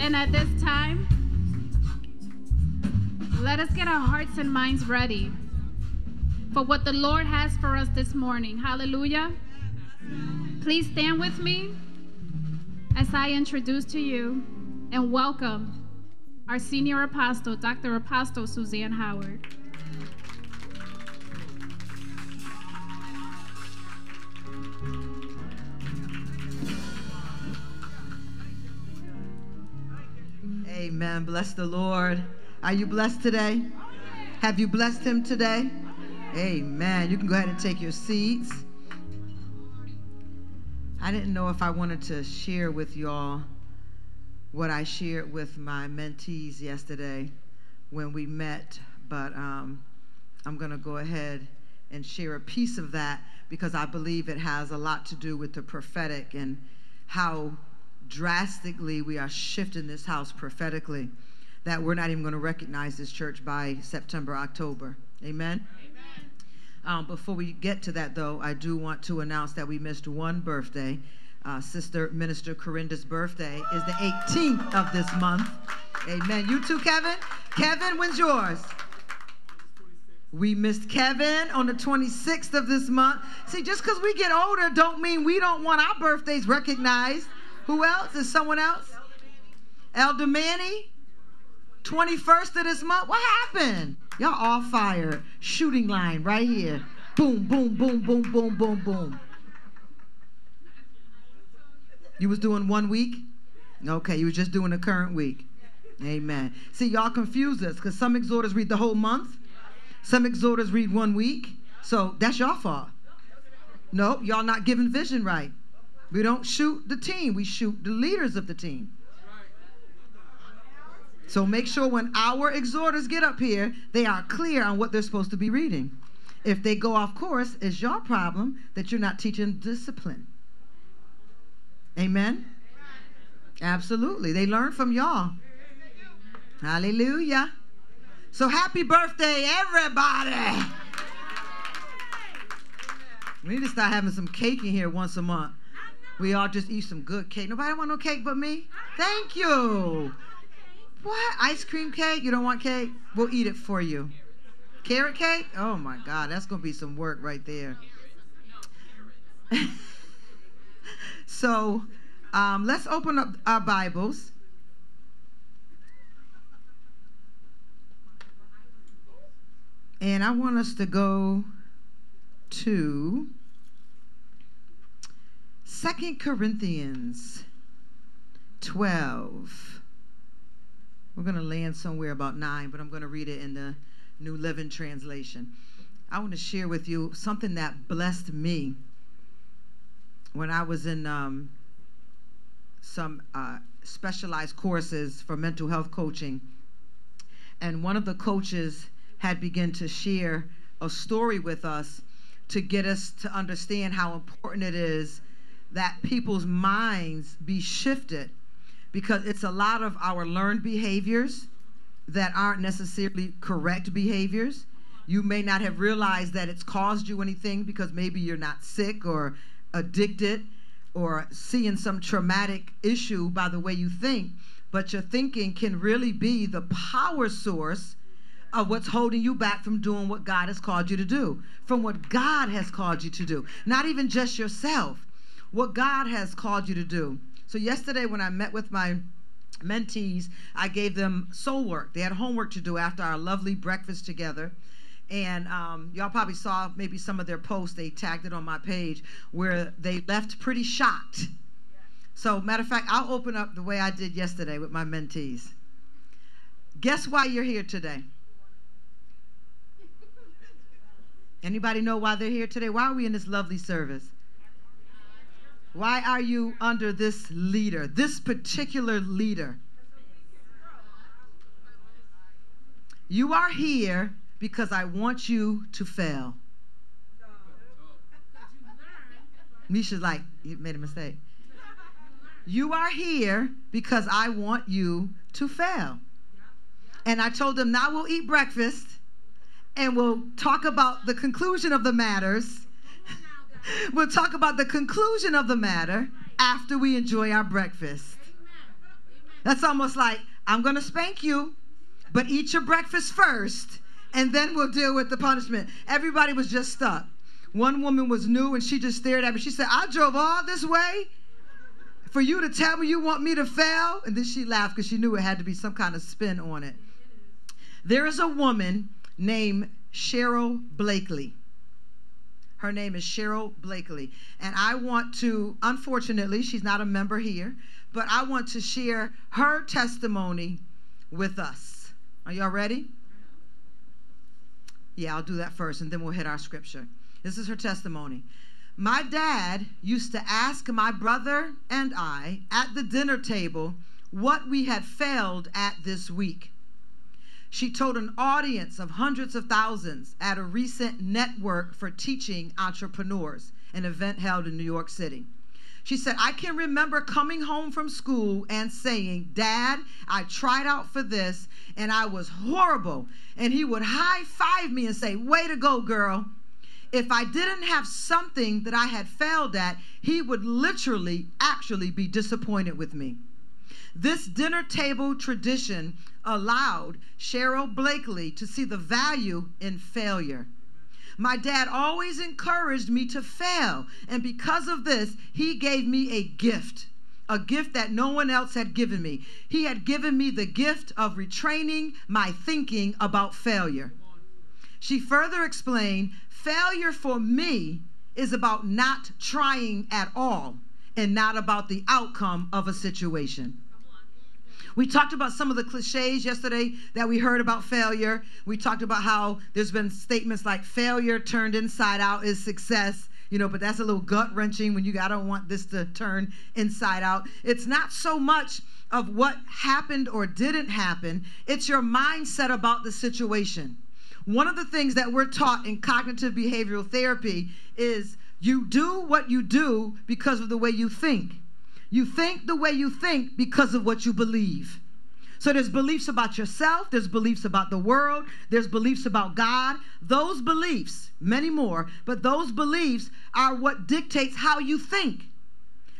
And at this time, let us get our hearts and minds ready for what the Lord has for us this morning. Hallelujah. Please stand with me as I introduce to you and welcome our senior apostle, Dr. Apostle Suzanne Howard. Amen. Bless the Lord. Are you blessed today? Have you blessed him today? Amen. You can go ahead and take your seats. I didn't know if I wanted to share with y'all what I shared with my mentees yesterday when we met, but um, I'm going to go ahead and share a piece of that because I believe it has a lot to do with the prophetic and how drastically we are shifting this house prophetically that we're not even going to recognize this church by September, October. Amen? Amen. Um, before we get to that, though, I do want to announce that we missed one birthday. Uh, Sister Minister Corinda's birthday is the 18th of this month. Amen. You too, Kevin? Kevin, when's yours? We missed Kevin on the 26th of this month. See, just because we get older don't mean we don't want our birthdays recognized. Who else? Is someone else? Elder Manny? 21st of this month? What happened? Y'all all fired. Shooting line right here. Boom, boom, boom, boom, boom, boom, boom. You was doing one week? Okay, you was just doing the current week. Amen. See, y'all confuse us because some exhorters read the whole month. Some exhorters read one week. So that's your fault. Nope, y'all not giving vision right. We don't shoot the team, we shoot the leaders of the team. So make sure when our exhorters get up here, they are clear on what they're supposed to be reading. If they go off course, it's your problem that you're not teaching discipline. Amen? Absolutely. They learn from y'all. Hallelujah. So happy birthday, everybody. We need to start having some cake in here once a month. We all just eat some good cake. Nobody want no cake but me? Thank you. What? Ice cream cake? You don't want cake? We'll eat it for you. Carrot cake? Oh my God, that's going to be some work right there. so um, let's open up our Bibles. And I want us to go to Second Corinthians 12. We're going to land somewhere about 9, but I'm going to read it in the New Living Translation. I want to share with you something that blessed me when I was in um, some uh, specialized courses for mental health coaching. And one of the coaches had begun to share a story with us to get us to understand how important it is that people's minds be shifted because it's a lot of our learned behaviors that aren't necessarily correct behaviors. You may not have realized that it's caused you anything because maybe you're not sick or addicted or seeing some traumatic issue by the way you think, but your thinking can really be the power source of what's holding you back from doing what God has called you to do, from what God has called you to do, not even just yourself what God has called you to do. So, yesterday, when I met with my mentees, I gave them soul work. They had homework to do after our lovely breakfast together. And um, y'all probably saw maybe some of their posts. They tagged it on my page where they left pretty shocked. So, matter of fact, I'll open up the way I did yesterday with my mentees. Guess why you're here today? Anybody know why they're here today? Why are we in this lovely service? Why are you under this leader, this particular leader? You are here because I want you to fail. Misha's like, you made a mistake. You are here because I want you to fail. And I told them, now we'll eat breakfast and we'll talk about the conclusion of the matters we'll talk about the conclusion of the matter after we enjoy our breakfast. That's almost like, I'm going to spank you, but eat your breakfast first, and then we'll deal with the punishment. Everybody was just stuck. One woman was new and she just stared at me. She said, I drove all this way for you to tell me you want me to fail? And then she laughed because she knew it had to be some kind of spin on it. There is a woman named Cheryl Blakely. Her name is Cheryl Blakely. And I want to, unfortunately, she's not a member here, but I want to share her testimony with us. Are y'all ready? Yeah, I'll do that first and then we'll hit our scripture. This is her testimony. My dad used to ask my brother and I at the dinner table what we had failed at this week. She told an audience of hundreds of thousands at a recent network for teaching entrepreneurs, an event held in New York City. She said, I can remember coming home from school and saying, Dad, I tried out for this and I was horrible. And he would high five me and say, Way to go, girl if I didn't have something that I had failed at, he would literally, actually be disappointed with me. This dinner table tradition allowed Cheryl Blakely to see the value in failure. My dad always encouraged me to fail, and because of this, he gave me a gift a gift that no one else had given me. He had given me the gift of retraining my thinking about failure. She further explained Failure for me is about not trying at all and not about the outcome of a situation. We talked about some of the cliches yesterday that we heard about failure. We talked about how there's been statements like failure turned inside out is success, you know, but that's a little gut wrenching when you I don't want this to turn inside out. It's not so much of what happened or didn't happen, it's your mindset about the situation. One of the things that we're taught in cognitive behavioral therapy is you do what you do because of the way you think. You think the way you think because of what you believe. So there's beliefs about yourself, there's beliefs about the world, there's beliefs about God. Those beliefs, many more, but those beliefs are what dictates how you think.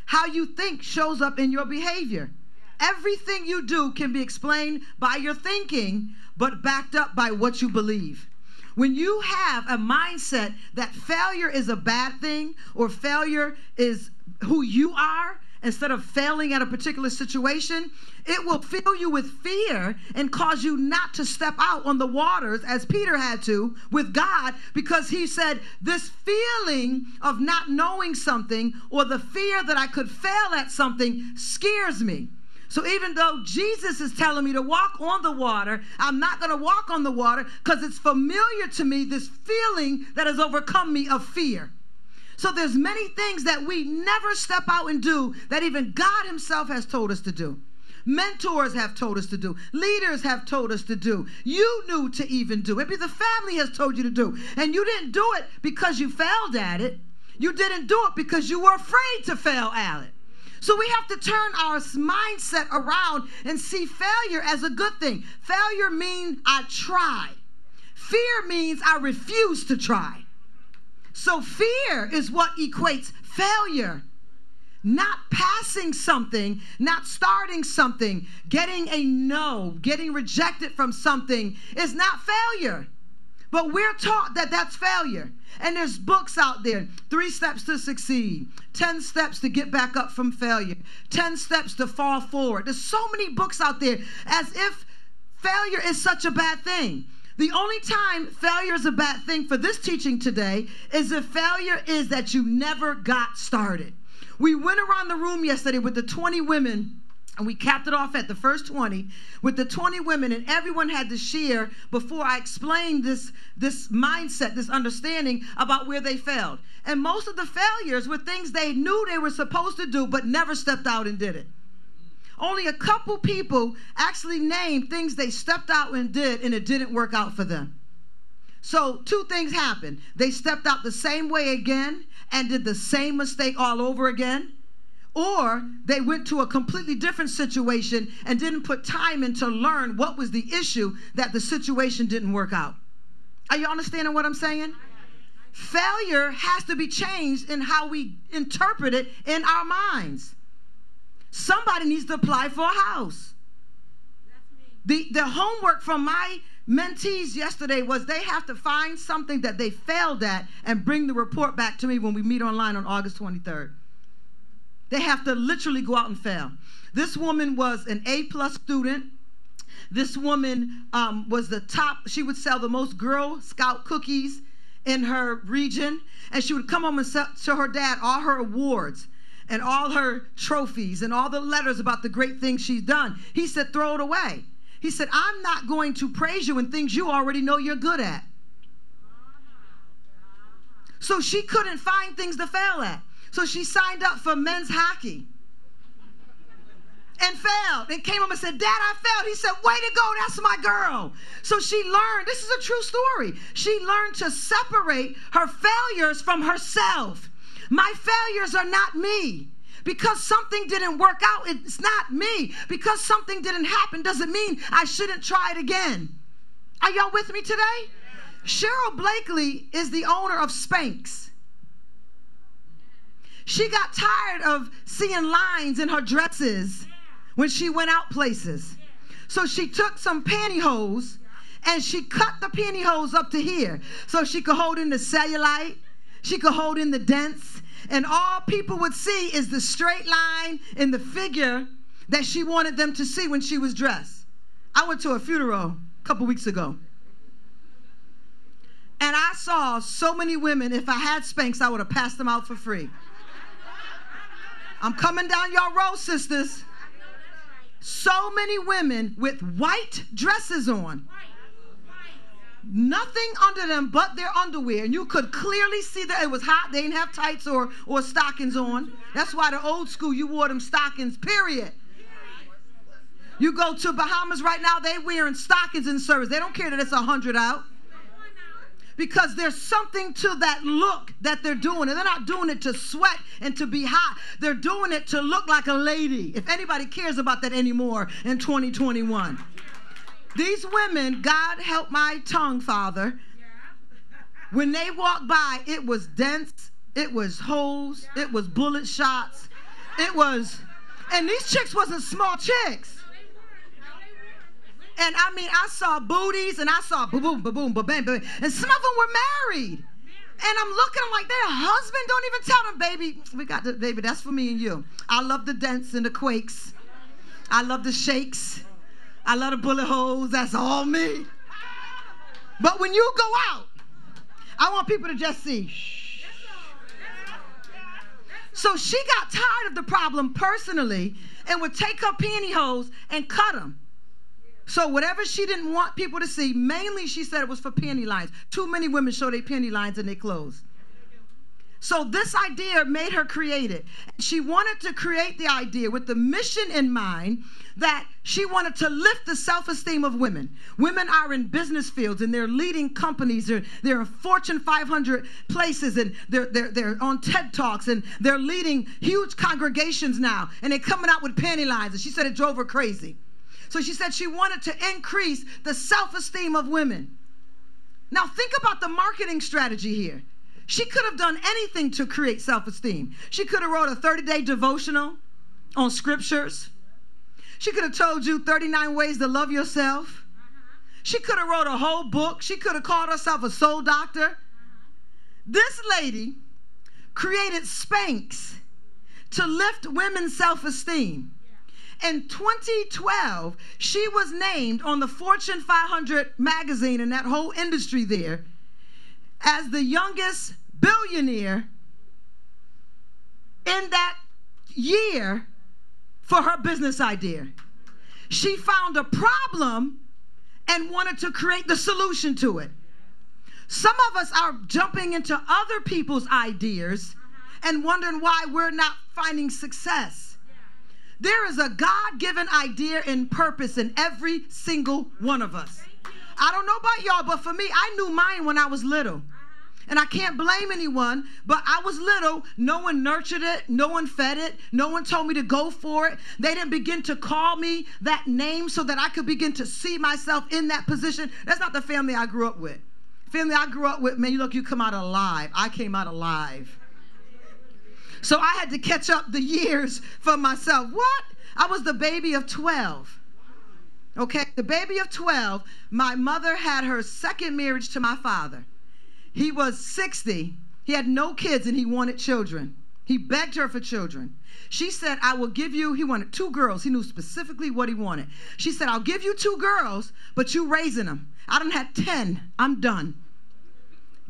How you think shows up in your behavior. Everything you do can be explained by your thinking, but backed up by what you believe. When you have a mindset that failure is a bad thing or failure is who you are, instead of failing at a particular situation, it will fill you with fear and cause you not to step out on the waters as Peter had to with God because he said, This feeling of not knowing something or the fear that I could fail at something scares me. So even though Jesus is telling me to walk on the water, I'm not going to walk on the water because it's familiar to me, this feeling that has overcome me of fear. So there's many things that we never step out and do that even God himself has told us to do. Mentors have told us to do. Leaders have told us to do. You knew to even do. Maybe the family has told you to do. And you didn't do it because you failed at it. You didn't do it because you were afraid to fail at it. So we have to turn our mindset around and see failure as a good thing. Failure means I try. Fear means I refuse to try. So fear is what equates failure. Not passing something, not starting something, getting a no, getting rejected from something is not failure. But we're taught that that's failure. And there's books out there three steps to succeed, 10 steps to get back up from failure, 10 steps to fall forward. There's so many books out there as if failure is such a bad thing. The only time failure is a bad thing for this teaching today is if failure is that you never got started. We went around the room yesterday with the 20 women and we capped it off at the first 20 with the 20 women, and everyone had to share before I explained this, this mindset, this understanding about where they failed. And most of the failures were things they knew they were supposed to do, but never stepped out and did it. Only a couple people actually named things they stepped out and did, and it didn't work out for them. So, two things happened. They stepped out the same way again and did the same mistake all over again or they went to a completely different situation and didn't put time in to learn what was the issue that the situation didn't work out. Are you understanding what I'm saying? Failure has to be changed in how we interpret it in our minds. Somebody needs to apply for a house. The, the homework from my mentees yesterday was they have to find something that they failed at and bring the report back to me when we meet online on August 23rd. They have to literally go out and fail. This woman was an A plus student. This woman um, was the top, she would sell the most Girl Scout cookies in her region. And she would come home and show her dad all her awards and all her trophies and all the letters about the great things she's done. He said, throw it away. He said, I'm not going to praise you in things you already know you're good at. So she couldn't find things to fail at. So she signed up for men's hockey and failed and came home and said, Dad, I failed. He said, Way to go, that's my girl. So she learned, this is a true story. She learned to separate her failures from herself. My failures are not me. Because something didn't work out, it's not me. Because something didn't happen doesn't mean I shouldn't try it again. Are y'all with me today? Cheryl Blakely is the owner of Spanx. She got tired of seeing lines in her dresses when she went out places. So she took some pantyhose and she cut the pantyhose up to here so she could hold in the cellulite, she could hold in the dents, and all people would see is the straight line and the figure that she wanted them to see when she was dressed. I went to a funeral a couple weeks ago. And I saw so many women, if I had Spanx, I would have passed them out for free. I'm coming down your road, sisters. So many women with white dresses on. Nothing under them but their underwear. And you could clearly see that it was hot. They didn't have tights or, or stockings on. That's why the old school, you wore them stockings, period. You go to Bahamas right now, they wearing stockings in service. They don't care that it's 100 out because there's something to that look that they're doing. And they're not doing it to sweat and to be hot, they're doing it to look like a lady. If anybody cares about that anymore in 2021. These women, God help my tongue, Father. When they walked by, it was dents, it was holes, it was bullet shots, it was, and these chicks wasn't small chicks. And I mean, I saw booties and I saw boom, boom, boom, boom, boom, bam, bam. And some of them were married. And I'm looking, I'm like, their husband don't even tell them, baby, we got the baby, that's for me and you. I love the dents and the quakes. I love the shakes. I love the bullet holes. That's all me. But when you go out, I want people to just see. So she got tired of the problem personally and would take her pantyhose and cut them. So whatever she didn't want people to see, mainly she said it was for panty lines. Too many women show their panty lines in their clothes. So this idea made her create it. She wanted to create the idea with the mission in mind that she wanted to lift the self-esteem of women. Women are in business fields and they're leading companies. They're, they're in Fortune 500 places and they're, they're, they're on TED Talks and they're leading huge congregations now. And they're coming out with panty lines. And she said it drove her crazy. So she said she wanted to increase the self esteem of women. Now, think about the marketing strategy here. She could have done anything to create self esteem. She could have wrote a 30 day devotional on scriptures. She could have told you 39 ways to love yourself. She could have wrote a whole book. She could have called herself a soul doctor. This lady created Spanx to lift women's self esteem. In 2012, she was named on the Fortune 500 magazine and that whole industry there as the youngest billionaire in that year for her business idea. She found a problem and wanted to create the solution to it. Some of us are jumping into other people's ideas and wondering why we're not finding success. There is a God given idea and purpose in every single one of us. I don't know about y'all, but for me, I knew mine when I was little. And I can't blame anyone, but I was little. No one nurtured it. No one fed it. No one told me to go for it. They didn't begin to call me that name so that I could begin to see myself in that position. That's not the family I grew up with. Family I grew up with, man, you look, you come out alive. I came out alive. So I had to catch up the years for myself. What? I was the baby of 12. Okay, the baby of 12, my mother had her second marriage to my father. He was 60. He had no kids and he wanted children. He begged her for children. She said, I will give you, he wanted two girls. He knew specifically what he wanted. She said, I'll give you two girls, but you raising them. I done had 10. I'm done.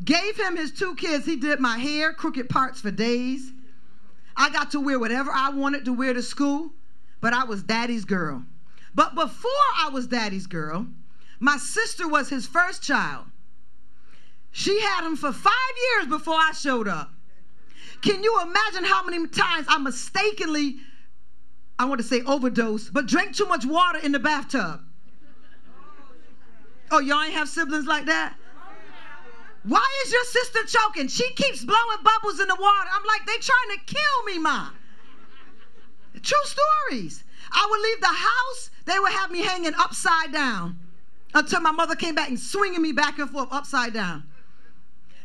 Gave him his two kids. He did my hair, crooked parts for days. I got to wear whatever I wanted to wear to school, but I was daddy's girl. But before I was daddy's girl, my sister was his first child. She had him for five years before I showed up. Can you imagine how many times I mistakenly, I want to say overdose, but drank too much water in the bathtub? Oh, y'all ain't have siblings like that? Why is your sister choking? She keeps blowing bubbles in the water. I'm like, they trying to kill me, ma. True stories. I would leave the house, they would have me hanging upside down until my mother came back and swinging me back and forth upside down.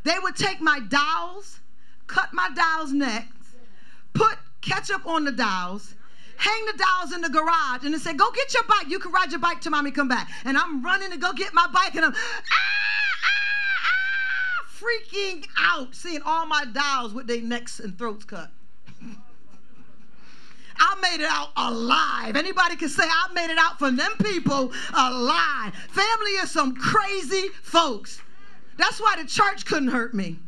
They would take my dowels, cut my dowels necks, put ketchup on the dowels, hang the dowels in the garage, and then say, Go get your bike. You can ride your bike till mommy come back. And I'm running to go get my bike, and I'm ah, ah, ah, freaking out, seeing all my dowels with their necks and throats cut. I made it out alive. Anybody can say I made it out from them people alive. Family is some crazy folks. That's why the church couldn't hurt me.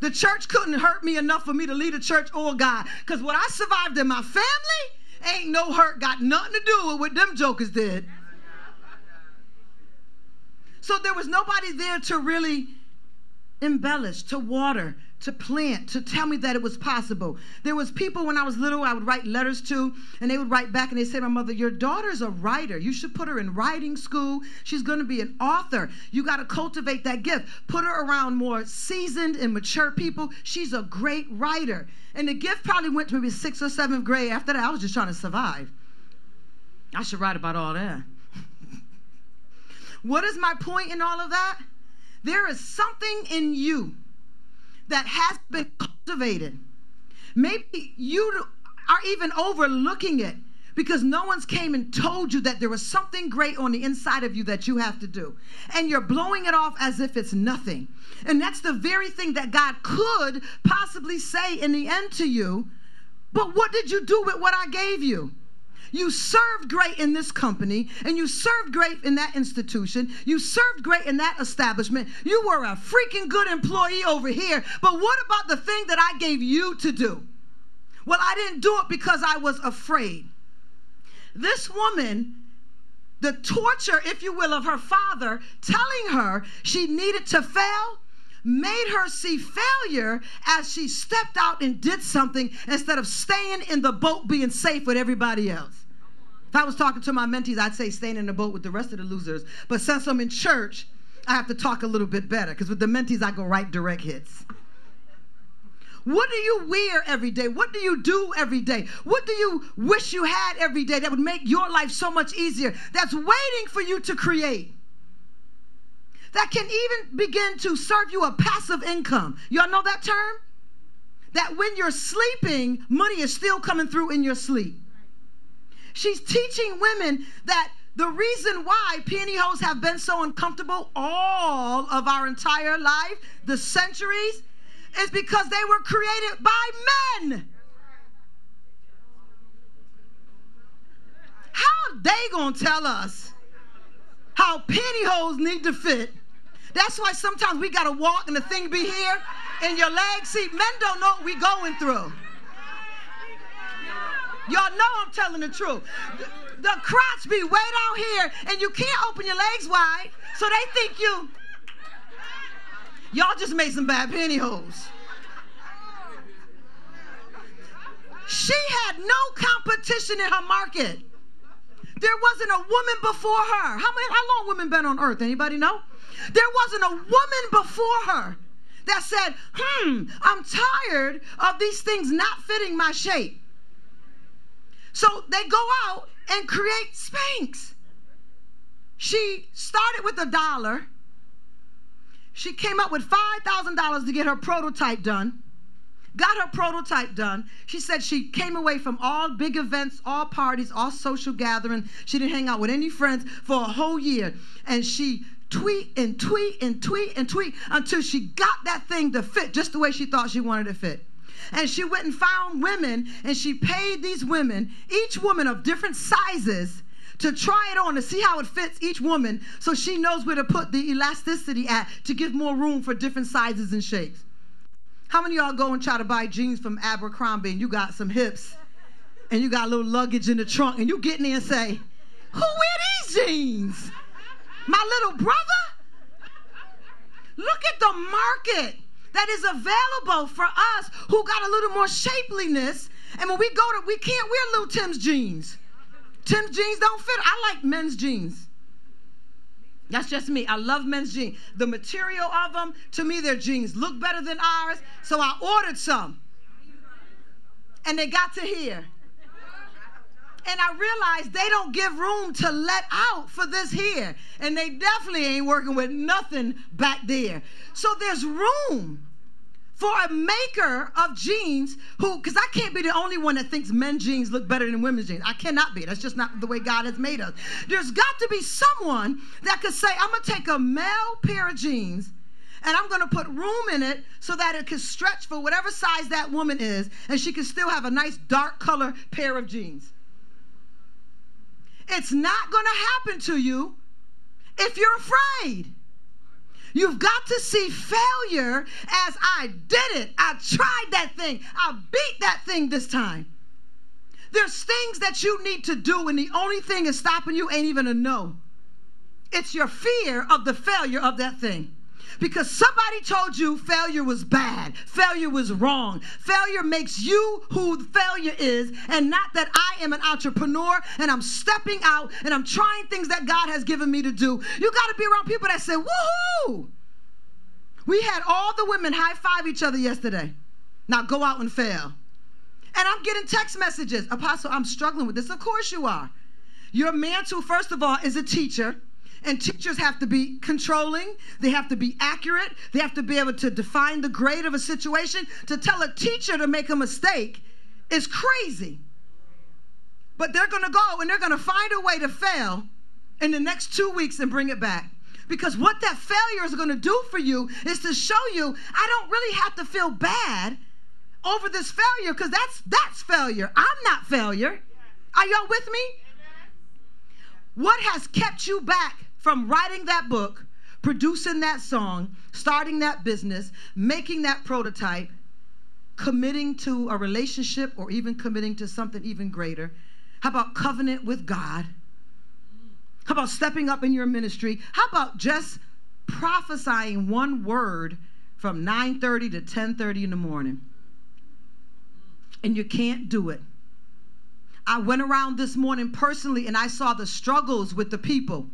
The church couldn't hurt me enough for me to lead a church or God. Because what I survived in my family ain't no hurt got nothing to do with what them jokers did. So there was nobody there to really embellish, to water, to plant, to tell me that it was possible. There was people when I was little I would write letters to, and they would write back and they say, "My mother, your daughter's a writer. You should put her in writing school. She's going to be an author. You got to cultivate that gift. Put her around more seasoned and mature people. She's a great writer." And the gift probably went to maybe sixth or seventh grade. After that, I was just trying to survive. I should write about all that. what is my point in all of that? There is something in you that has been cultivated. Maybe you are even overlooking it because no one's came and told you that there was something great on the inside of you that you have to do. And you're blowing it off as if it's nothing. And that's the very thing that God could possibly say in the end to you. But what did you do with what I gave you? You served great in this company, and you served great in that institution. You served great in that establishment. You were a freaking good employee over here. But what about the thing that I gave you to do? Well, I didn't do it because I was afraid. This woman the torture, if you will, of her father telling her she needed to fail made her see failure as she stepped out and did something instead of staying in the boat being safe with everybody else. If I was talking to my mentees, I'd say staying in the boat with the rest of the losers. But since I'm in church, I have to talk a little bit better because with the mentees, I go right direct hits. What do you wear every day? What do you do every day? What do you wish you had every day that would make your life so much easier? That's waiting for you to create. That can even begin to serve you a passive income. Y'all know that term? That when you're sleeping, money is still coming through in your sleep. She's teaching women that the reason why pantyhose have been so uncomfortable all of our entire life, the centuries, is because they were created by men. How they gonna tell us how pantyhose need to fit? That's why sometimes we gotta walk and the thing be here and your legs. See, men don't know what we going through. Y'all know I'm telling the truth. The, the crotch be way down here, and you can't open your legs wide, so they think you. Y'all just made some bad pantyhose. She had no competition in her market. There wasn't a woman before her. How many? How long women been on earth? Anybody know? There wasn't a woman before her that said, "Hmm, I'm tired of these things not fitting my shape." So they go out and create Spanx. She started with a dollar. She came up with $5,000 to get her prototype done. got her prototype done. She said she came away from all big events, all parties, all social gatherings. She didn't hang out with any friends for a whole year. And she tweet and tweet and tweet and tweet until she got that thing to fit just the way she thought she wanted it to fit. And she went and found women and she paid these women, each woman of different sizes, to try it on to see how it fits each woman so she knows where to put the elasticity at to give more room for different sizes and shapes. How many y'all go and try to buy jeans from Abercrombie and you got some hips and you got a little luggage in the trunk and you get in there and say, Who wear these jeans? My little brother? Look at the market that is available for us who got a little more shapeliness. And when we go to, we can't wear little Tim's jeans. Tim's jeans don't fit. I like men's jeans. That's just me. I love men's jeans. The material of them, to me, their jeans look better than ours. So I ordered some. And they got to here. And I realized they don't give room to let out for this here. And they definitely ain't working with nothing back there. So there's room for a maker of jeans who, because I can't be the only one that thinks men's jeans look better than women's jeans. I cannot be. That's just not the way God has made us. There's got to be someone that could say, I'm going to take a male pair of jeans and I'm going to put room in it so that it can stretch for whatever size that woman is and she can still have a nice dark color pair of jeans. It's not going to happen to you if you're afraid. You've got to see failure as I did it. I tried that thing. I beat that thing this time. There's things that you need to do, and the only thing is stopping you ain't even a no. It's your fear of the failure of that thing because somebody told you failure was bad, failure was wrong. Failure makes you who failure is, and not that I am an entrepreneur and I'm stepping out and I'm trying things that God has given me to do. You got to be around people that say, woohoo! We had all the women high five each other yesterday. Now go out and fail. And I'm getting text messages. Apostle, I'm struggling with this. Of course you are. Your mantle, first of all, is a teacher. And teachers have to be controlling, they have to be accurate, they have to be able to define the grade of a situation. To tell a teacher to make a mistake is crazy. But they're going to go and they're going to find a way to fail in the next two weeks and bring it back. Because what that failure is going to do for you is to show you I don't really have to feel bad over this failure because that's that's failure. I'm not failure. Are y'all with me? What has kept you back from writing that book, producing that song, starting that business, making that prototype, committing to a relationship or even committing to something even greater? How about covenant with God? How about stepping up in your ministry? How about just prophesying one word from 9:30 to 10:30 in the morning? And you can't do it. I went around this morning personally and I saw the struggles with the people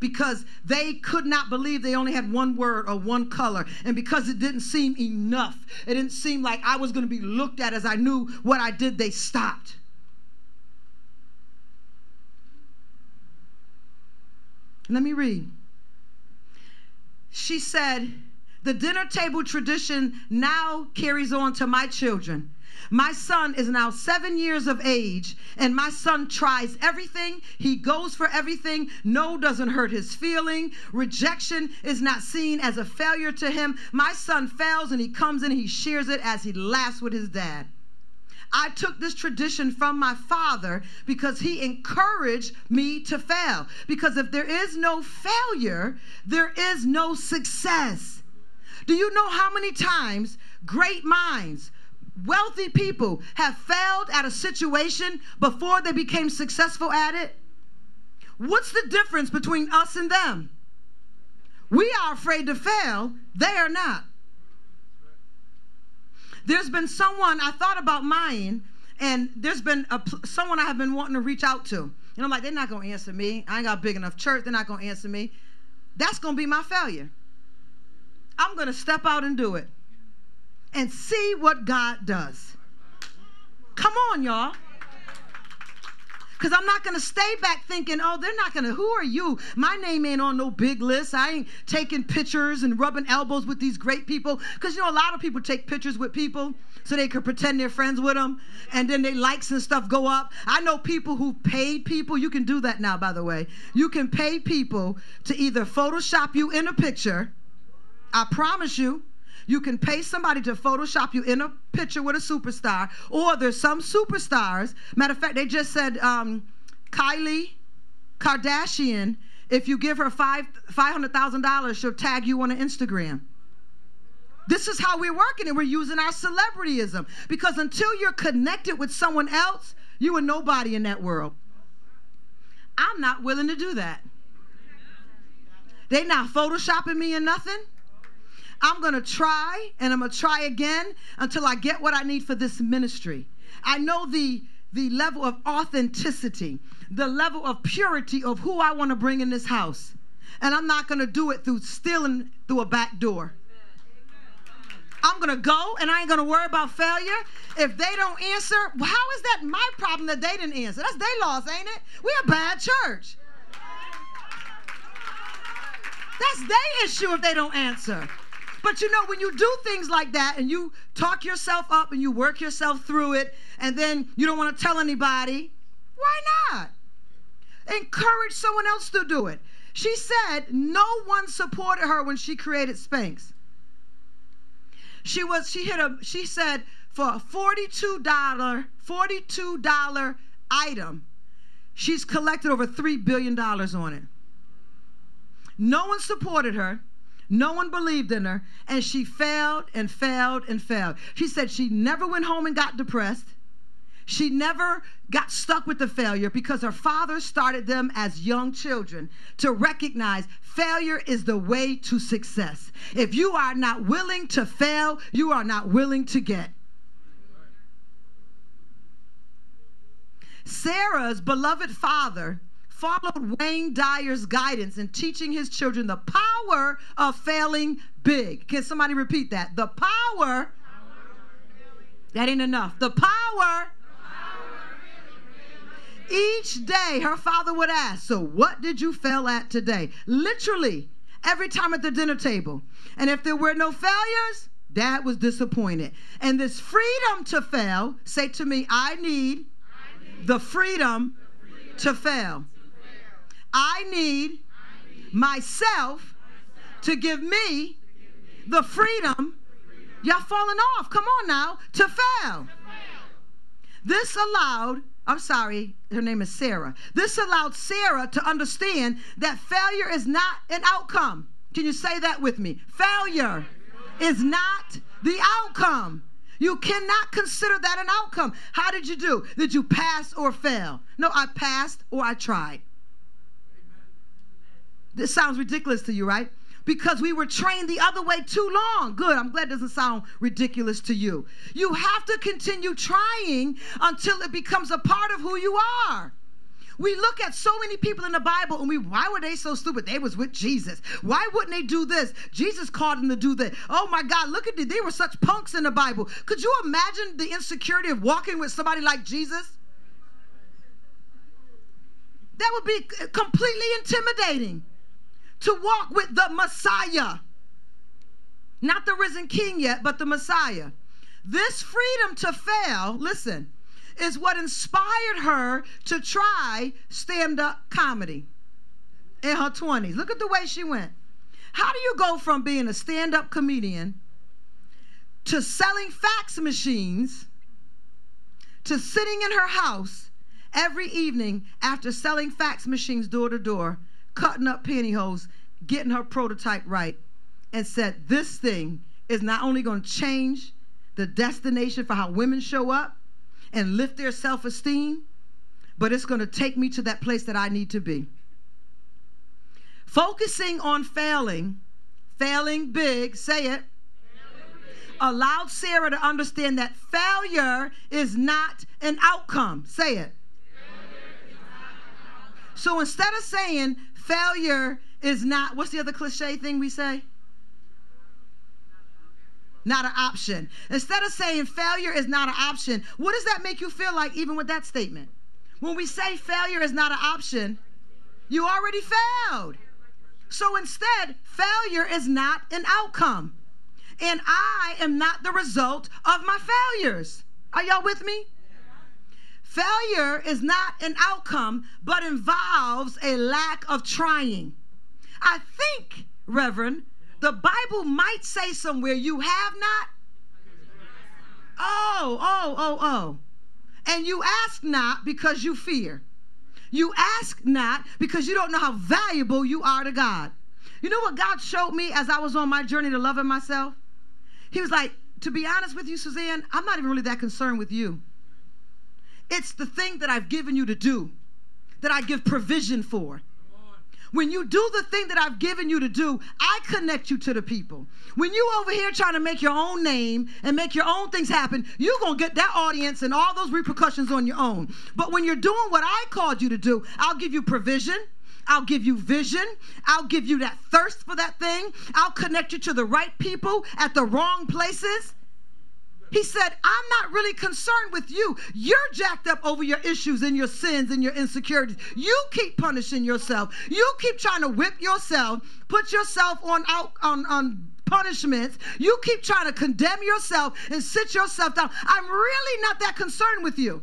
because they could not believe they only had one word or one color. And because it didn't seem enough, it didn't seem like I was going to be looked at as I knew what I did, they stopped. Let me read. She said, The dinner table tradition now carries on to my children. My son is now seven years of age, and my son tries everything. He goes for everything. No doesn't hurt his feeling. Rejection is not seen as a failure to him. My son fails, and he comes in, he shares it as he laughs with his dad. I took this tradition from my father because he encouraged me to fail. Because if there is no failure, there is no success. Do you know how many times great minds, wealthy people have failed at a situation before they became successful at it? What's the difference between us and them? We are afraid to fail, they are not. There's been someone I thought about mine, and there's been a, someone I have been wanting to reach out to. And I'm like, they're not going to answer me. I ain't got big enough church. They're not going to answer me. That's going to be my failure. I'm going to step out and do it and see what God does. Come on, y'all. Because I'm not going to stay back thinking, oh, they're not going to, who are you? My name ain't on no big list. I ain't taking pictures and rubbing elbows with these great people. Because, you know, a lot of people take pictures with people so they could pretend they're friends with them. And then their likes and stuff go up. I know people who paid people. You can do that now, by the way. You can pay people to either Photoshop you in a picture. I promise you you can pay somebody to Photoshop you in a picture with a superstar, or there's some superstars. Matter of fact, they just said um, Kylie Kardashian. If you give her five five hundred thousand dollars, she'll tag you on an Instagram. This is how we're working, and we're using our celebrityism because until you're connected with someone else, you are nobody in that world. I'm not willing to do that. They not photoshopping me or nothing. I'm going to try and I'm going to try again until I get what I need for this ministry. I know the the level of authenticity, the level of purity of who I want to bring in this house. And I'm not going to do it through stealing through a back door. I'm going to go and I ain't going to worry about failure. If they don't answer, well, how is that my problem that they didn't answer? That's their loss, ain't it? we are a bad church. That's their issue if they don't answer. But you know, when you do things like that and you talk yourself up and you work yourself through it, and then you don't want to tell anybody, why not? Encourage someone else to do it. She said no one supported her when she created Spanx. She was she hit a she said for a $42 $42 item, she's collected over $3 billion on it. No one supported her. No one believed in her, and she failed and failed and failed. She said she never went home and got depressed. She never got stuck with the failure because her father started them as young children to recognize failure is the way to success. If you are not willing to fail, you are not willing to get. Sarah's beloved father followed Wayne Dyer's guidance in teaching his children the power of failing big. Can somebody repeat that? The power. That ain't enough. The power. Each day, her father would ask, So, what did you fail at today? Literally, every time at the dinner table. And if there were no failures, dad was disappointed. And this freedom to fail, say to me, I need, the freedom, to fail. I need myself to give me the freedom. Y'all falling off. Come on now. To fail. This allowed, I'm sorry, her name is Sarah. This allowed Sarah to understand that failure is not an outcome. Can you say that with me? Failure is not the outcome. You cannot consider that an outcome. How did you do? Did you pass or fail? No, I passed or I tried. This sounds ridiculous to you, right? Because we were trained the other way too long. Good. I'm glad it doesn't sound ridiculous to you. You have to continue trying until it becomes a part of who you are. We look at so many people in the Bible and we, why were they so stupid? They was with Jesus. Why wouldn't they do this? Jesus called them to do that. Oh my God, look at it. They were such punks in the Bible. Could you imagine the insecurity of walking with somebody like Jesus? That would be completely intimidating to walk with the Messiah. Not the risen king yet, but the Messiah. This freedom to fail, listen, is what inspired her to try stand up comedy in her 20s. Look at the way she went. How do you go from being a stand up comedian to selling fax machines to sitting in her house every evening after selling fax machines door to door cutting up pantyhose, getting her prototype right, and said, This thing is not only going to change the destination for how women show up and lift their self esteem, but it's going to take me to that place that I need to be. Focusing on failing, failing big, say it, allowed Sarah to understand that failure is not an outcome. Say it. So instead of saying failure is not, what's the other cliche thing we say? Not an option. Instead of saying failure is not an option, what does that make you feel like, even with that statement? When we say failure is not an option, you already failed. So instead, failure is not an outcome. And I am not the result of my failures. Are y'all with me? Failure is not an outcome, but involves a lack of trying. I think, Reverend, the Bible might say somewhere, you have not. Oh, oh, oh, oh. And you ask not because you fear. You ask not because you don't know how valuable you are to God. You know what God showed me as I was on my journey to loving myself? He was like, to be honest with you, Suzanne, I'm not even really that concerned with you. It's the thing that I've given you to do, that I give provision for. When you do the thing that I've given you to do, I connect you to the people. When you over here trying to make your own name and make your own things happen, you're going to get that audience and all those repercussions on your own. But when you're doing what I called you to do, I'll give you provision. I'll give you vision. I'll give you that thirst for that thing. I'll connect you to the right people at the wrong places. He said, I'm not really concerned with you. You're jacked up over your issues and your sins and your insecurities. You keep punishing yourself. You keep trying to whip yourself, put yourself on out on, on punishments. You keep trying to condemn yourself and sit yourself down. I'm really not that concerned with you.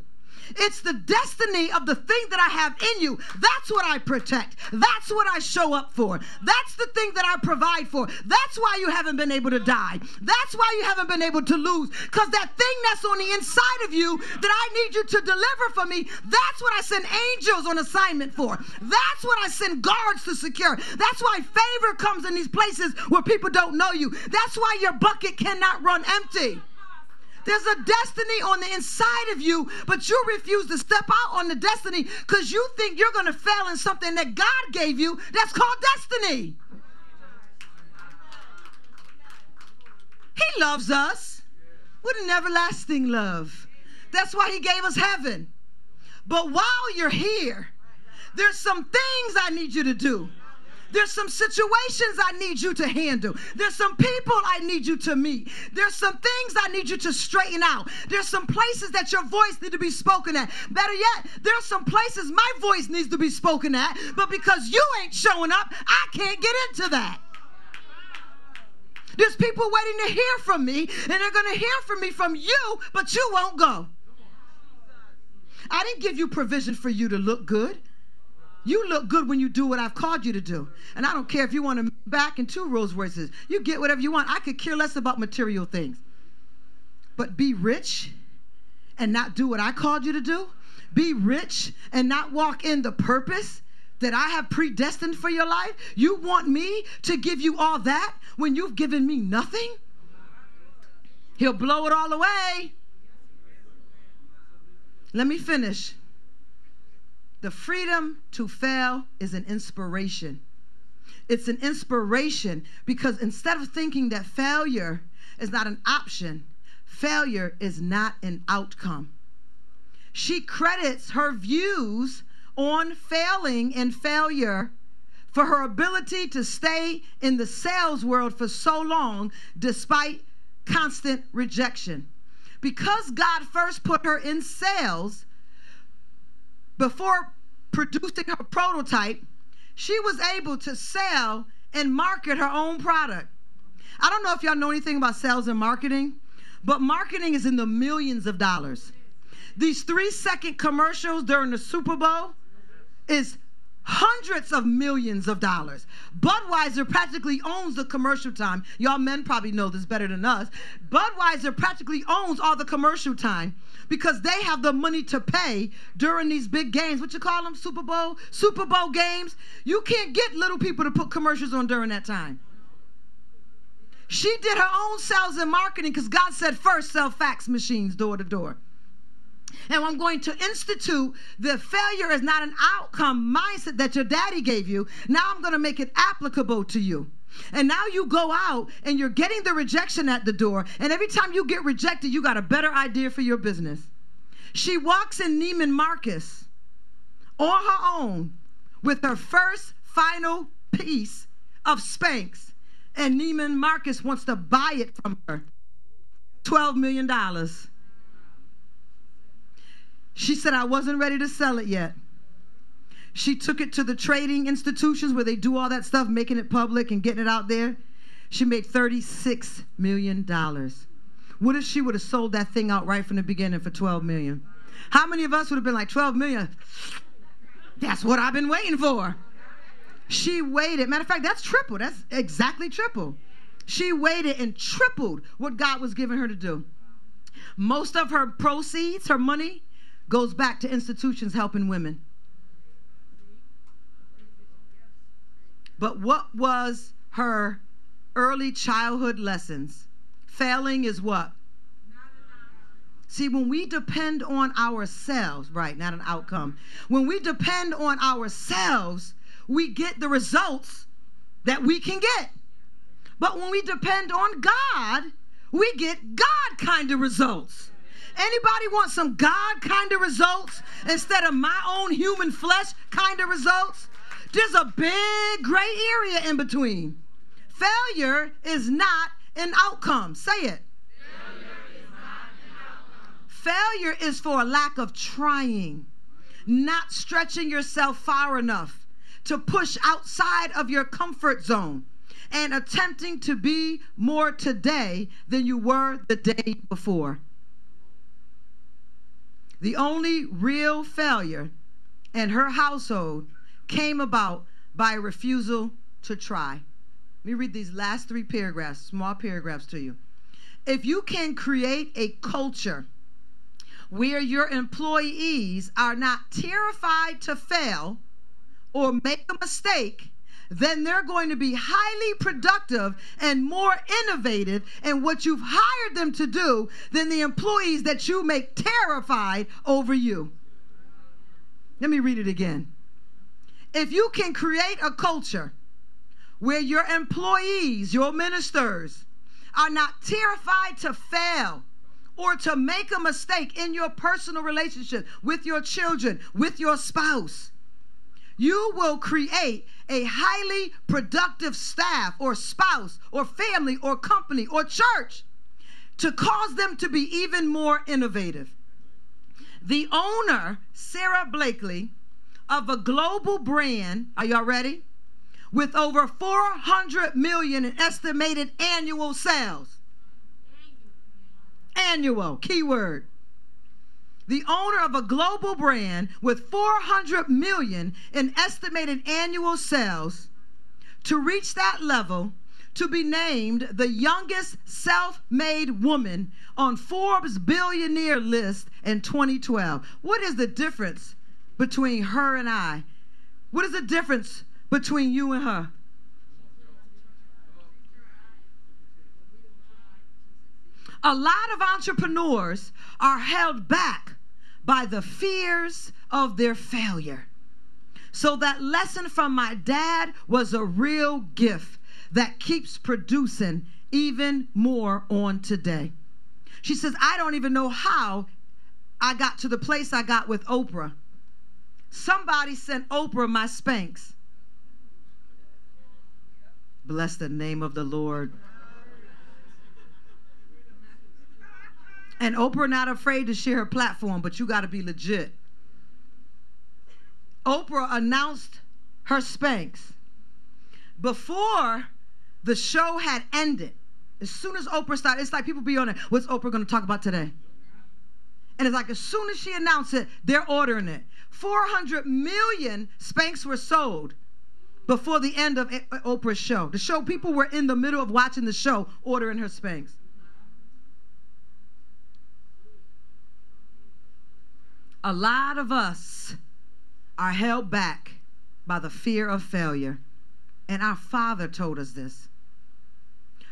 It's the destiny of the thing that I have in you. That's what I protect. That's what I show up for. That's the thing that I provide for. That's why you haven't been able to die. That's why you haven't been able to lose. Because that thing that's on the inside of you that I need you to deliver for me, that's what I send angels on assignment for. That's what I send guards to secure. That's why favor comes in these places where people don't know you. That's why your bucket cannot run empty. There's a destiny on the inside of you, but you refuse to step out on the destiny because you think you're going to fail in something that God gave you that's called destiny. He loves us with an everlasting love. That's why He gave us heaven. But while you're here, there's some things I need you to do. There's some situations I need you to handle. There's some people I need you to meet. There's some things I need you to straighten out. There's some places that your voice needs to be spoken at. Better yet, there's some places my voice needs to be spoken at, but because you ain't showing up, I can't get into that. There's people waiting to hear from me, and they're going to hear from me from you, but you won't go. I didn't give you provision for you to look good. You look good when you do what I've called you to do. And I don't care if you want to back in two Rolls Royces. You get whatever you want. I could care less about material things. But be rich and not do what I called you to do. Be rich and not walk in the purpose that I have predestined for your life. You want me to give you all that when you've given me nothing? He'll blow it all away. Let me finish. The freedom to fail is an inspiration. It's an inspiration because instead of thinking that failure is not an option, failure is not an outcome. She credits her views on failing and failure for her ability to stay in the sales world for so long despite constant rejection. Because God first put her in sales, before producing her prototype, she was able to sell and market her own product. I don't know if y'all know anything about sales and marketing, but marketing is in the millions of dollars. These three second commercials during the Super Bowl is hundreds of millions of dollars. Budweiser practically owns the commercial time. Y'all men probably know this better than us. Budweiser practically owns all the commercial time because they have the money to pay during these big games. What you call them? Super Bowl? Super Bowl games? You can't get little people to put commercials on during that time. She did her own sales and marketing because God said first sell fax machines door to door. And I'm going to institute the failure is not an outcome mindset that your daddy gave you. Now I'm going to make it applicable to you. And now you go out and you're getting the rejection at the door. And every time you get rejected, you got a better idea for your business. She walks in Neiman Marcus on her own with her first final piece of Spanx. And Neiman Marcus wants to buy it from her. $12 million. She said, I wasn't ready to sell it yet. She took it to the trading institutions where they do all that stuff, making it public and getting it out there. She made $36 million. What if she would have sold that thing out right from the beginning for 12 million? How many of us would have been like $12 million? That's what I've been waiting for. She waited. Matter of fact, that's triple. That's exactly triple. She waited and tripled what God was giving her to do. Most of her proceeds, her money, goes back to institutions helping women. But what was her early childhood lessons? Failing is what? See, when we depend on ourselves, right, not an outcome, when we depend on ourselves, we get the results that we can get. But when we depend on God, we get God kind of results. Anybody want some God kind of results instead of my own human flesh kind of results? There's a big gray area in between. Failure is not an outcome. Say it. Failure is not an outcome. Failure is for a lack of trying, not stretching yourself far enough to push outside of your comfort zone and attempting to be more today than you were the day before. The only real failure in her household came about by refusal to try. Let me read these last three paragraphs, small paragraphs to you. If you can create a culture where your employees are not terrified to fail or make a mistake, then they're going to be highly productive and more innovative in what you've hired them to do than the employees that you make terrified over you. Let me read it again. If you can create a culture where your employees, your ministers, are not terrified to fail or to make a mistake in your personal relationship with your children, with your spouse, you will create a highly productive staff or spouse or family or company or church to cause them to be even more innovative. The owner, Sara Blakely, of a global brand, are y'all ready? With over 400 million in estimated annual sales. Annual, keyword the owner of a global brand with 400 million in estimated annual sales to reach that level to be named the youngest self-made woman on Forbes billionaire list in 2012. What is the difference between her and I? What is the difference between you and her? A lot of entrepreneurs are held back by the fears of their failure. So, that lesson from my dad was a real gift that keeps producing even more on today. She says, I don't even know how I got to the place I got with Oprah. Somebody sent Oprah my Spanx. Bless the name of the Lord. And Oprah not afraid to share her platform, but you got to be legit. Oprah announced her Spanx before the show had ended. As soon as Oprah started, it's like people be on it. What's Oprah going to talk about today? And it's like as soon as she announced it, they're ordering it. 400 million Spanx were sold before the end of Oprah's show. The show, people were in the middle of watching the show ordering her Spanx. A lot of us are held back by the fear of failure. And our Father told us this.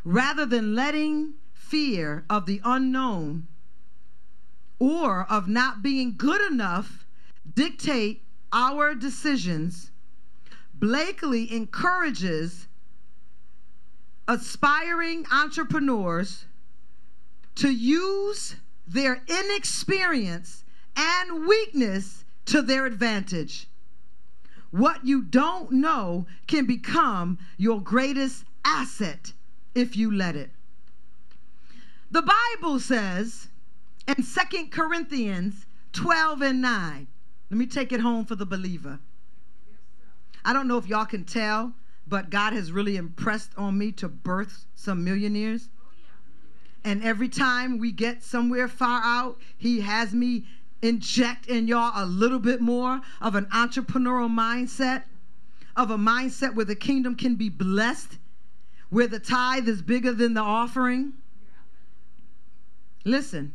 Rather than letting fear of the unknown or of not being good enough dictate our decisions, Blakely encourages aspiring entrepreneurs to use their inexperience and weakness to their advantage. What you don't know can become your greatest asset if you let it. The Bible says in Second Corinthians 12 and 9. Let me take it home for the believer. I don't know if y'all can tell, but God has really impressed on me to birth some millionaires. And every time we get somewhere far out, He has me inject in y'all a little bit more of an entrepreneurial mindset, of a mindset where the kingdom can be blessed, where the tithe is bigger than the offering. Listen,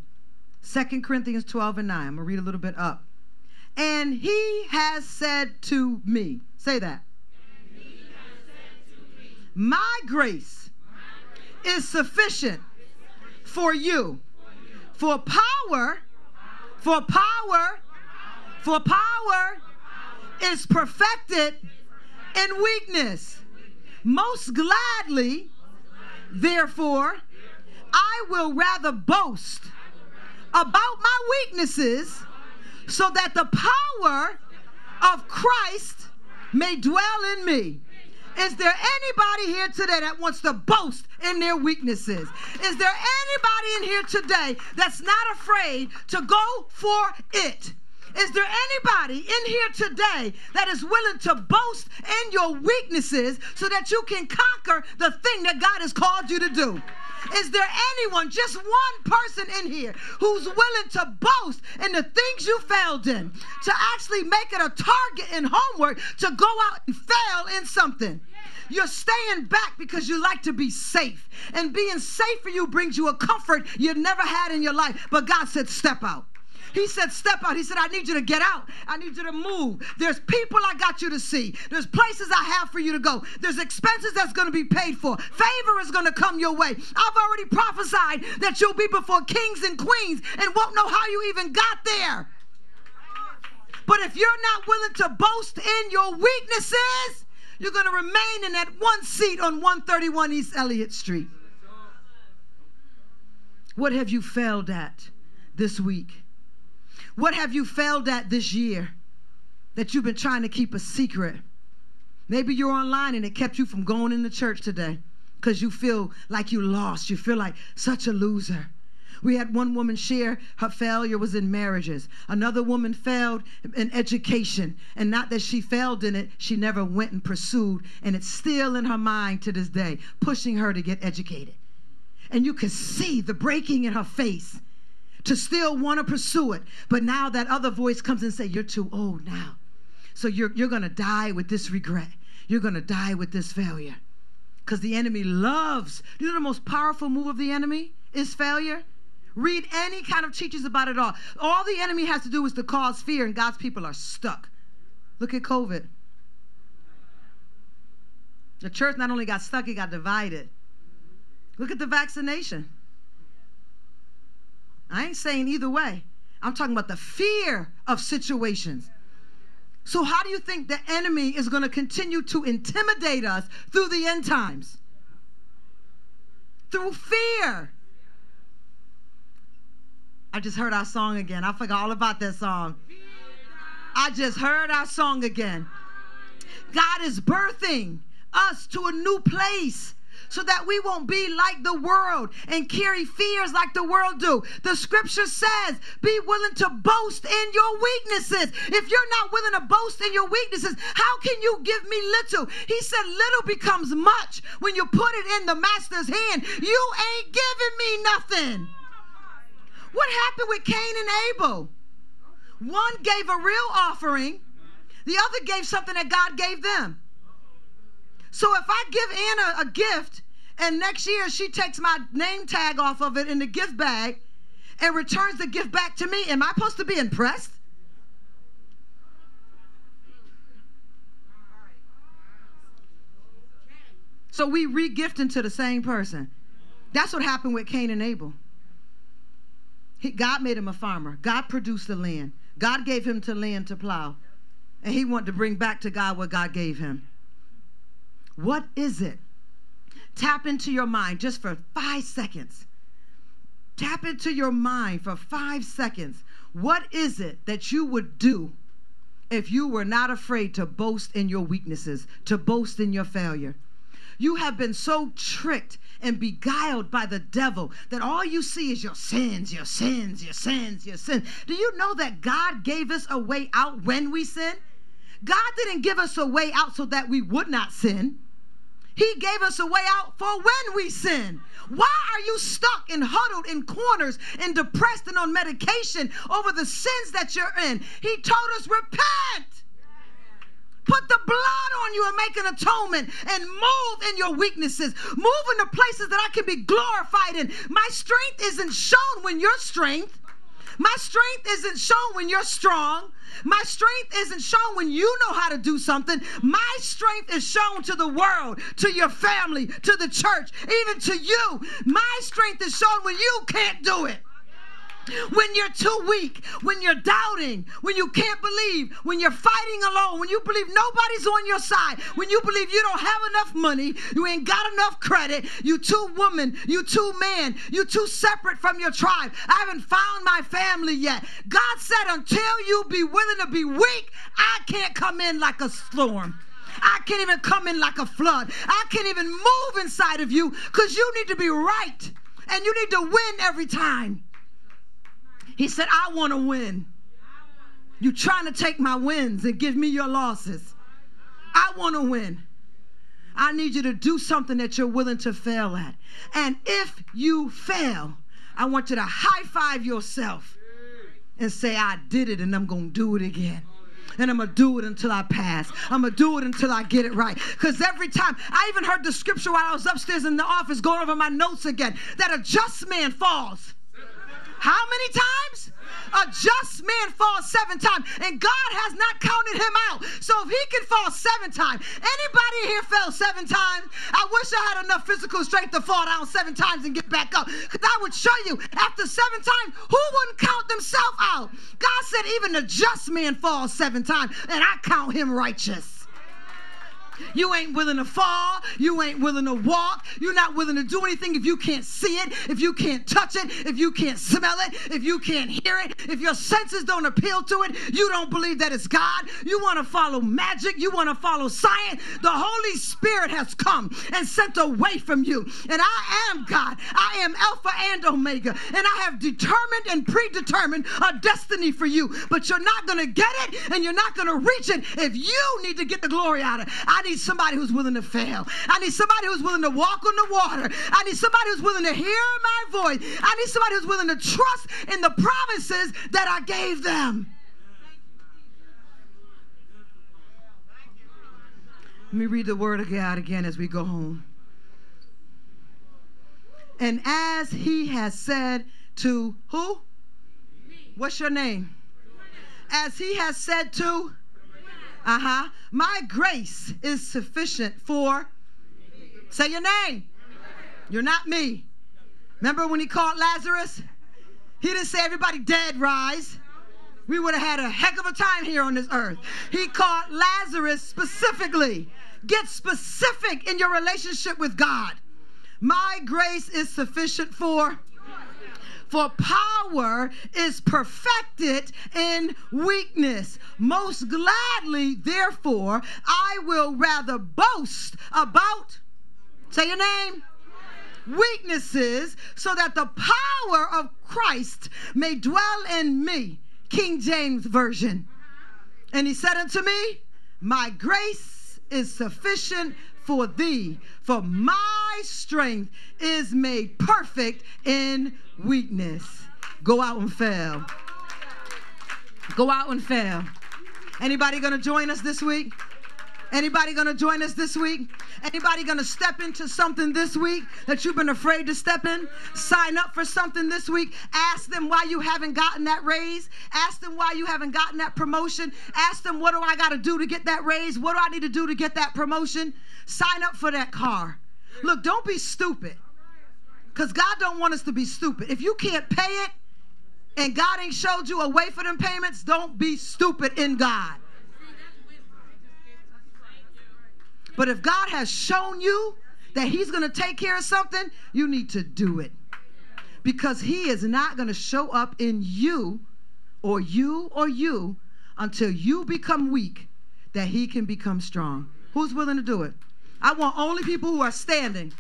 2 Corinthians 12 and 9. I'm going to read a little bit up. And he has said to me, say that. My grace is sufficient for you. For power, for power, for power is perfected in weakness. Most gladly, therefore, I will rather boast about my weaknesses so that the power of Christ may dwell in me. Is there anybody here today that wants to boast in their weaknesses? Is there anybody in here today that's not afraid to go for it? Is there anybody in here today that is willing to boast in your weaknesses so that you can conquer the thing that God has called you to do? Is there anyone, just one person in here, who's willing to boast in the things you failed in, to actually make it a target in homework to go out and fail in something? You're staying back because you like to be safe. And being safe for you brings you a comfort you never had in your life. But God said, step out. He said, Step out. He said, I need you to get out. I need you to move. There's people I got you to see. There's places I have for you to go. There's expenses that's going to be paid for. Favor is going to come your way. I've already prophesied that you'll be before kings and queens and won't know how you even got there. But if you're not willing to boast in your weaknesses, you're going to remain in that one seat on 131 East Elliott Street. What have you failed at this week? What have you failed at this year that you've been trying to keep a secret? Maybe you're online and it kept you from going into church today because you feel like you lost. You feel like such a loser. We had one woman share her failure was in marriages. Another woman failed in education. And not that she failed in it, she never went and pursued. And it's still in her mind to this day, pushing her to get educated. And you can see the breaking in her face to still want to pursue it. But now that other voice comes and say, You're too old now. So you're, you're going to die with this regret. You're going to die with this failure. Because the enemy loves. You know the most powerful move of the enemy is failure? Read any kind of teachings about it all. All the enemy has to do is to cause fear, and God's people are stuck. Look at COVID. The church not only got stuck, it got divided. Look at the vaccination. I ain't saying either way. I'm talking about the fear of situations. So, how do you think the enemy is going to continue to intimidate us through the end times? Through fear. I just heard our song again. I forgot all about that song. I just heard our song again. God is birthing us to a new place so that we won't be like the world and carry fears like the world do. The scripture says, be willing to boast in your weaknesses. If you're not willing to boast in your weaknesses, how can you give me little? He said, little becomes much when you put it in the master's hand. You ain't giving me nothing. What happened with Cain and Abel? One gave a real offering, the other gave something that God gave them. So if I give Anna a gift and next year she takes my name tag off of it in the gift bag and returns the gift back to me, am I supposed to be impressed? So we re-gifting to the same person. That's what happened with Cain and Abel. He, God made him a farmer. God produced the land. God gave him to land to plow. And he wanted to bring back to God what God gave him. What is it? Tap into your mind just for five seconds. Tap into your mind for five seconds. What is it that you would do if you were not afraid to boast in your weaknesses, to boast in your failure? you have been so tricked and beguiled by the devil that all you see is your sins, your sins, your sins, your sins. Do you know that God gave us a way out when we sin? God didn't give us a way out so that we would not sin. He gave us a way out for when we sin. Why are you stuck and huddled in corners and depressed and on medication over the sins that you're in? He told us, repent. Put the blood on you and make an atonement and move in your weaknesses. Move in the places that I can be glorified in. My strength isn't shown when you're strength. My strength isn't shown when you're strong. My strength isn't shown when you know how to do something. My strength is shown to the world, to your family, to the church, even to you. My strength is shown when you can't do it when you're too weak, when you're doubting, when you can't believe, when you're fighting alone, when you believe nobody's on your side, when you believe you don't have enough money, you ain't got enough credit, you too woman, you too man, you too separate from your tribe. I haven't found my family yet. God said, until you be willing to be weak, I can't come in like a storm. I can't even come in like a flood. I can't even move inside of you because you need to be right and you need to win every time. He said, I want to win. You're trying to take my wins and give me your losses. I want to win. I need you to do something that you're willing to fail at. And if you fail, I want you to high five yourself and say, I did it and I'm going to do it again. And I'm going to do it until I pass. I'm going to do it until I get it right. Because every time, I even heard the scripture while I was upstairs in the office going over my notes again that a just man falls how many times? A just man falls seven times, and God has not counted him out. So if he can fall seven times, anybody here fell seven times? I wish I had enough physical strength to fall down seven times and get back up. Because I would show you, after seven times, who wouldn't count themselves out? God said, even a just man falls seven times, and I count him righteous. You ain't willing to fall. You ain't willing to walk. You're not willing to do anything if you can't see it, if you can't touch it, if you can't smell it, if you can't hear it, if your senses don't appeal to it. You don't believe that it's God. You want to follow magic. You want to follow science. The Holy Spirit has come and sent away from you. And I am God. I am Alpha and Omega. And I have determined and predetermined a destiny for you. But you're not going to get it and you're not going to reach it if you need to get the glory out of it. I need somebody who's willing to fail. I need somebody who's willing to walk on the water. I need somebody who's willing to hear my voice. I need somebody who's willing to trust in the promises that I gave them. Let me read the word of God again as we go home. And as he has said to who? What's your name? As he has said to uh huh. My grace is sufficient for. Say your name. You're not me. Remember when he called Lazarus? He didn't say everybody dead rise. We would have had a heck of a time here on this earth. He called Lazarus specifically. Get specific in your relationship with God. My grace is sufficient for for power is perfected in weakness. Most gladly, therefore, I will rather boast about, say your name, weaknesses, so that the power of Christ may dwell in me. King James Version. And he said unto me, My grace is sufficient for thee, for my strength is made perfect in weakness. Go out and fail. Go out and fail. Anybody gonna join us this week? Anybody gonna join us this week? Anybody gonna step into something this week that you've been afraid to step in? Sign up for something this week. Ask them why you haven't gotten that raise. Ask them why you haven't gotten that promotion. Ask them what do I gotta do to get that raise? What do I need to do to get that promotion? Sign up for that car. Look, don't be stupid. Because God don't want us to be stupid. If you can't pay it and God ain't showed you a way for them payments, don't be stupid in God. But if God has shown you that He's going to take care of something, you need to do it. Because He is not going to show up in you or you or you until you become weak that He can become strong. Who's willing to do it? I want only people who are standing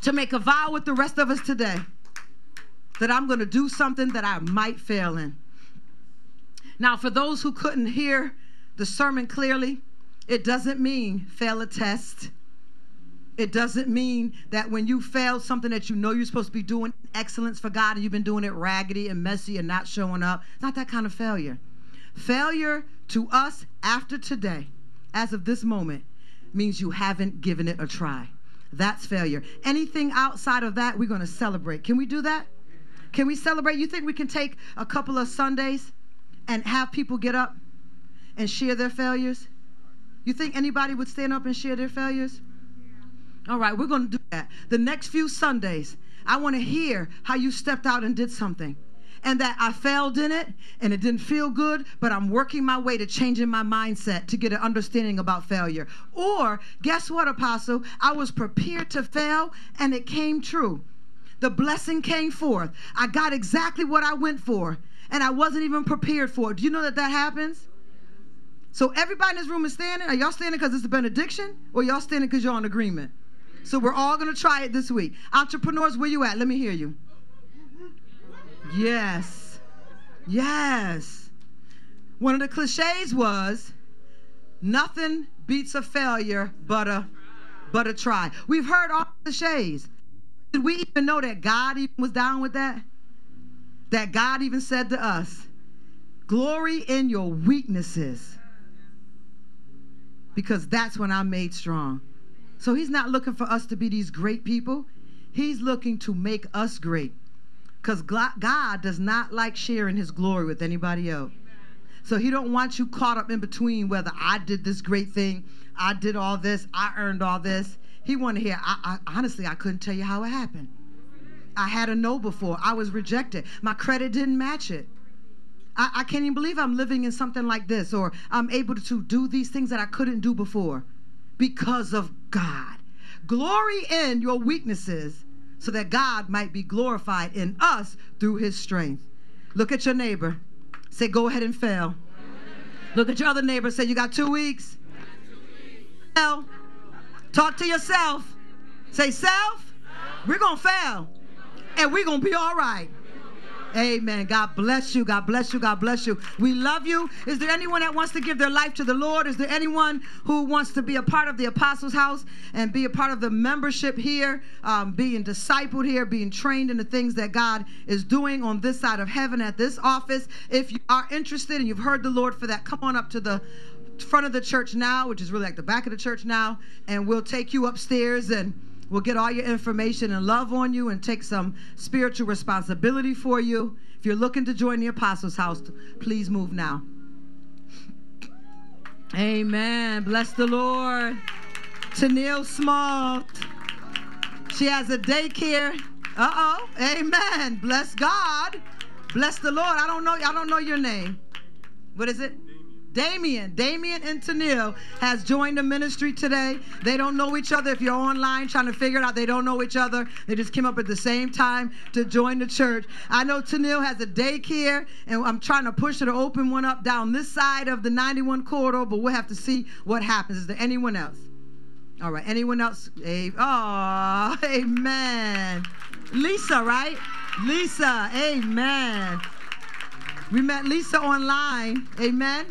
to make a vow with the rest of us today that I'm going to do something that I might fail in. Now, for those who couldn't hear the sermon clearly, it doesn't mean fail a test. It doesn't mean that when you fail something that you know you're supposed to be doing excellence for God and you've been doing it raggedy and messy and not showing up. It's not that kind of failure. Failure to us after today, as of this moment, means you haven't given it a try. That's failure. Anything outside of that, we're going to celebrate. Can we do that? Can we celebrate? You think we can take a couple of Sundays and have people get up and share their failures? You think anybody would stand up and share their failures? All right, we're going to do that. The next few Sundays, I want to hear how you stepped out and did something and that I failed in it and it didn't feel good, but I'm working my way to changing my mindset to get an understanding about failure. Or, guess what, Apostle? I was prepared to fail and it came true. The blessing came forth. I got exactly what I went for and I wasn't even prepared for it. Do you know that that happens? So, everybody in this room is standing. Are y'all standing because it's a benediction or y'all standing because you're on agreement? So, we're all going to try it this week. Entrepreneurs, where you at? Let me hear you. Yes. Yes. One of the cliches was nothing beats a failure but a but a try. We've heard all the cliches. Did we even know that God even was down with that? That God even said to us, glory in your weaknesses. Because that's when I'm made strong. So he's not looking for us to be these great people. He's looking to make us great. Because God does not like sharing his glory with anybody else. So he don't want you caught up in between whether I did this great thing, I did all this, I earned all this. He want to hear, I, I, honestly, I couldn't tell you how it happened. I had a no before. I was rejected. My credit didn't match it. I, I can't even believe I'm living in something like this or I'm able to do these things that I couldn't do before because of God. Glory in your weaknesses so that God might be glorified in us through his strength. Look at your neighbor. Say, go ahead and fail. Look at your other neighbor. Say, you got two weeks. Fail. Talk to yourself. Say, self, we're going to fail. And we're going to be all right. Amen. God bless you. God bless you. God bless you. We love you. Is there anyone that wants to give their life to the Lord? Is there anyone who wants to be a part of the Apostles' House and be a part of the membership here, um, being discipled here, being trained in the things that God is doing on this side of heaven at this office? If you are interested and you've heard the Lord for that, come on up to the front of the church now, which is really like the back of the church now, and we'll take you upstairs and We'll get all your information and love on you and take some spiritual responsibility for you. If you're looking to join the Apostles' House, please move now. Amen. Bless the Lord. Tennille Small. She has a daycare. Uh oh. Amen. Bless God. Bless the Lord. I don't know. I don't know your name. What is it? Damien, Damien and Tennille has joined the ministry today. They don't know each other. If you're online trying to figure it out, they don't know each other. They just came up at the same time to join the church. I know Tennille has a daycare, and I'm trying to push her to open one up down this side of the 91 corridor, but we'll have to see what happens. Is there anyone else? All right, anyone else? Oh, amen. Lisa, right? Lisa, amen. We met Lisa online. Amen.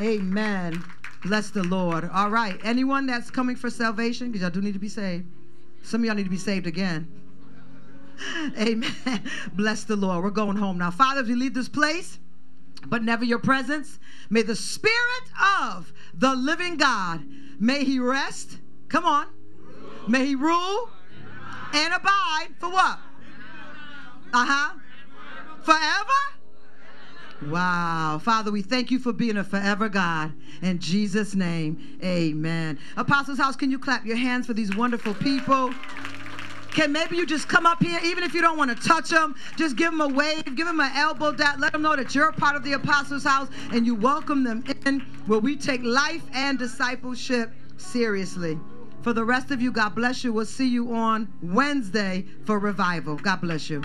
Amen. Bless the Lord. All right. Anyone that's coming for salvation, because y'all do need to be saved. Some of y'all need to be saved again. Amen. Bless the Lord. We're going home now. Father, as we leave this place, but never your presence, may the Spirit of the living God, may he rest. Come on. May he rule and abide for what? Uh huh. Forever? Wow. Father, we thank you for being a forever God. In Jesus' name, amen. Apostles' House, can you clap your hands for these wonderful people? Can maybe you just come up here, even if you don't want to touch them, just give them a wave, give them an elbow down, let them know that you're a part of the Apostles' House and you welcome them in where we take life and discipleship seriously. For the rest of you, God bless you. We'll see you on Wednesday for revival. God bless you.